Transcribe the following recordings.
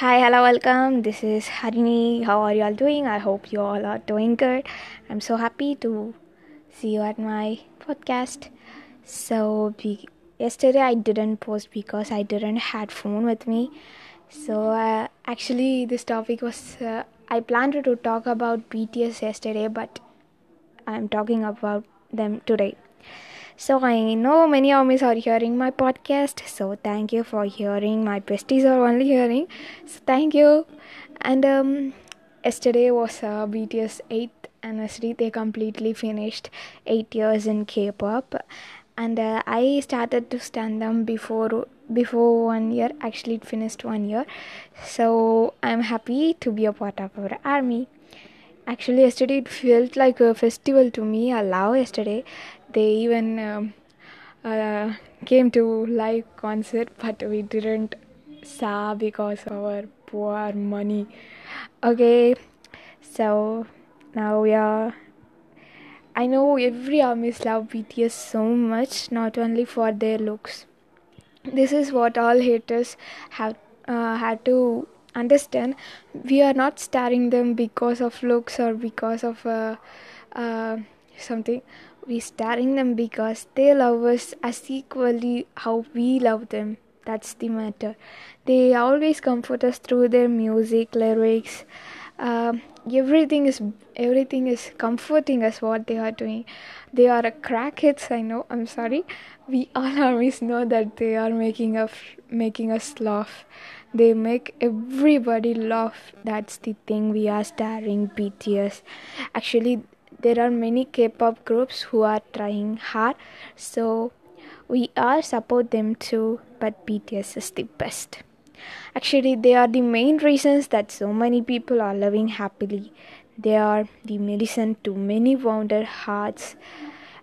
Hi, hello, welcome. This is Harini. How are you all doing? I hope you all are doing good. I'm so happy to see you at my podcast. So, be- yesterday I didn't post because I didn't had phone with me. So, uh, actually, this topic was uh, I planned to talk about BTS yesterday, but I'm talking about them today. So I know many of you are hearing my podcast. So thank you for hearing. My besties are only hearing. So thank you. And um, yesterday was uh, BTS 8th anniversary. They completely finished 8 years in K-pop. And uh, I started to stand them before before one year. Actually, it finished one year. So I'm happy to be a part of our army. Actually, yesterday it felt like a festival to me. I love yesterday. They even um, uh, came to live concert, but we didn't saw because of our poor money. Okay, so now we are. I know every armies love BTS so much, not only for their looks. This is what all haters have uh, had to understand? We are not staring them because of looks or because of uh, uh, something. We staring them because they love us as equally how we love them. That's the matter. They always comfort us through their music lyrics um, everything is everything is comforting us what they are doing. They are a crackheads i know i'm sorry. We all always know that they are making us making us laugh. They make everybody laugh. That's the thing we are starring bts actually there are many k-pop groups who are trying hard so we are support them too but bts is the best actually they are the main reasons that so many people are living happily they are the medicine to many wounded hearts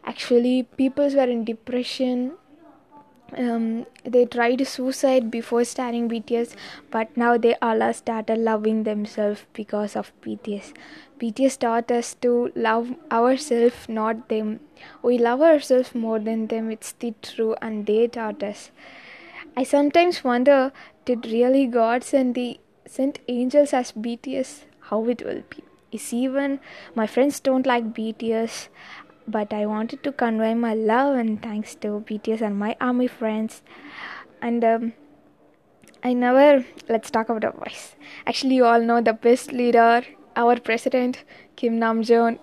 actually people were in depression um, they tried suicide before starting BTS, but now they all started loving themselves because of BTS. BTS taught us to love ourselves, not them. We love ourselves more than them. It's the true, and they taught us. I sometimes wonder, did really God send the send angels as BTS? How it will be? Is even my friends don't like BTS but I wanted to convey my love and thanks to BTS and my army friends. And um, I never let's talk about our voice. Actually, you all know the best leader, our president Kim Namjoon.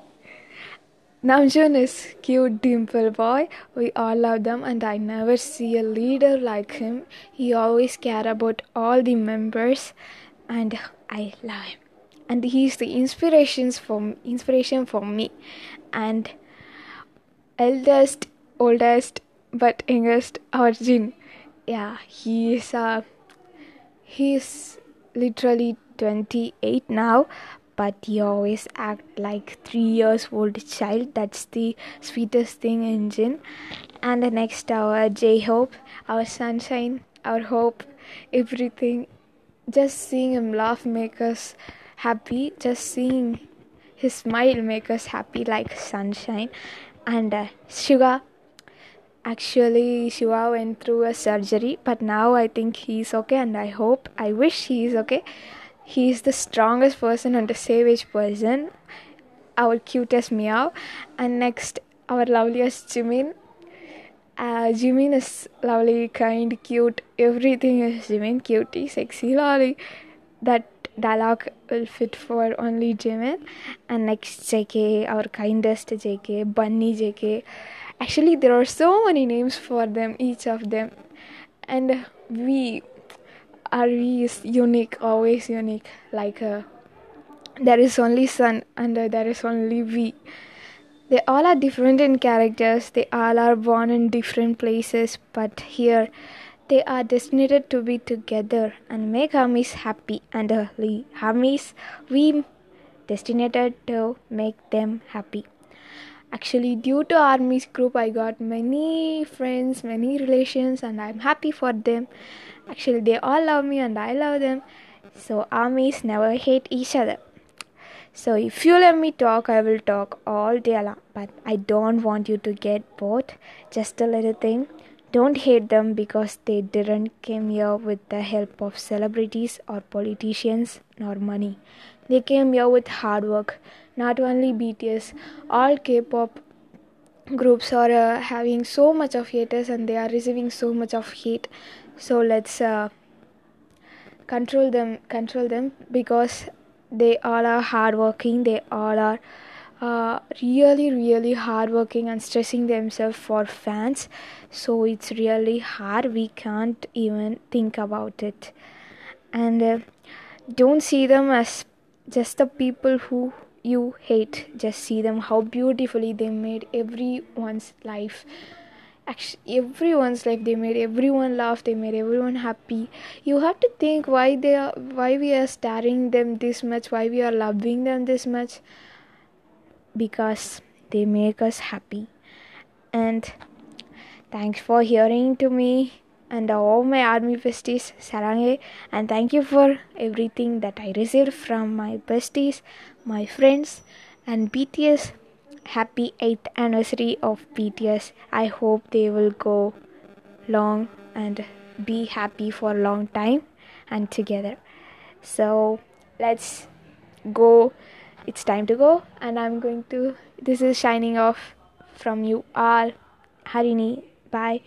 Namjoon is cute dimple boy. We all love them, and I never see a leader like him. He always care about all the members, and I love him. And he's the inspirations for inspiration for me, and eldest, oldest, but youngest our Jin. Yeah, he is uh, he's literally 28 now, but he always act like three years old child. That's the sweetest thing in Jin. And the next our J Hope, our sunshine, our hope, everything. Just seeing him laugh make us happy. Just seeing his smile make us happy like sunshine and uh, Suga. Actually, Suga went through a surgery, but now I think he's okay, and I hope, I wish he is okay. He is the strongest person and the savage person. Our cutest meow, and next our loveliest Jimin. Uh, Jimin is lovely, kind, cute. Everything is Jimin, cutie, sexy, lolly. That dialogue will fit for only Jimin. And next, JK, our kindest JK, Bunny JK. Actually, there are so many names for them, each of them. And we V is unique, always unique. Like uh, there is only Sun and uh, there is only V. They all are different in characters. They all are born in different places, but here they are destined to be together and make armies happy, and uh, armies, we destined to make them happy. Actually, due to Army's group, I got many friends, many relations, and I'm happy for them. Actually, they all love me, and I love them. So, armies never hate each other. So, if you let me talk, I will talk all day long. But I don't want you to get bored. Just a little thing don't hate them because they didn't came here with the help of celebrities or politicians nor money. They came here with hard work. Not only BTS, all K-pop groups are uh, having so much of haters and they are receiving so much of hate. So let's uh, control them, control them because they all are hardworking. They all are uh, really really hardworking and stressing themselves for fans so it's really hard we can't even think about it and uh, don't see them as just the people who you hate just see them how beautifully they made everyone's life. Actually everyone's life they made everyone laugh they made everyone happy. You have to think why they are why we are staring them this much why we are loving them this much. Because they make us happy. And thanks for hearing to me and all my army besties, Sarange. And thank you for everything that I received from my besties, my friends, and BTS. Happy 8th anniversary of BTS. I hope they will go long and be happy for a long time and together. So let's go it's time to go and i'm going to this is shining off from you all harini bye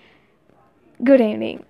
good evening